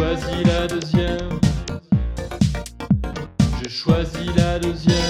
choisi la deuxième. J'ai choisi la deuxième.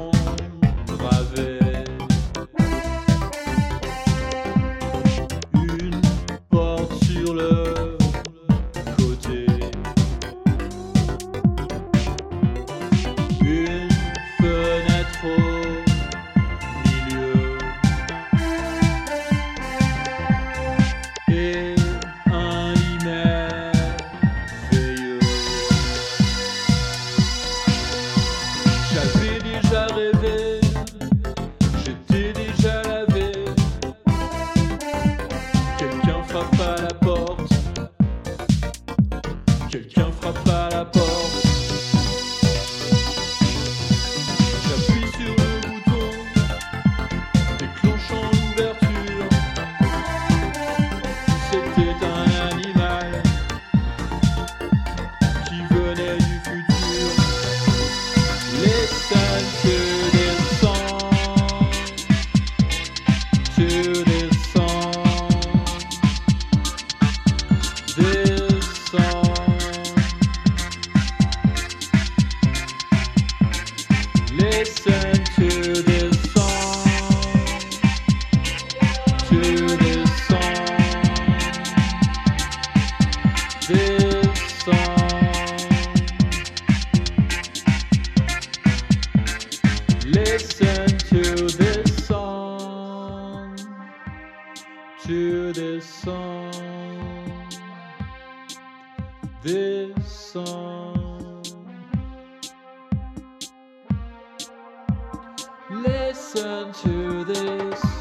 this song, this song. Listen to this.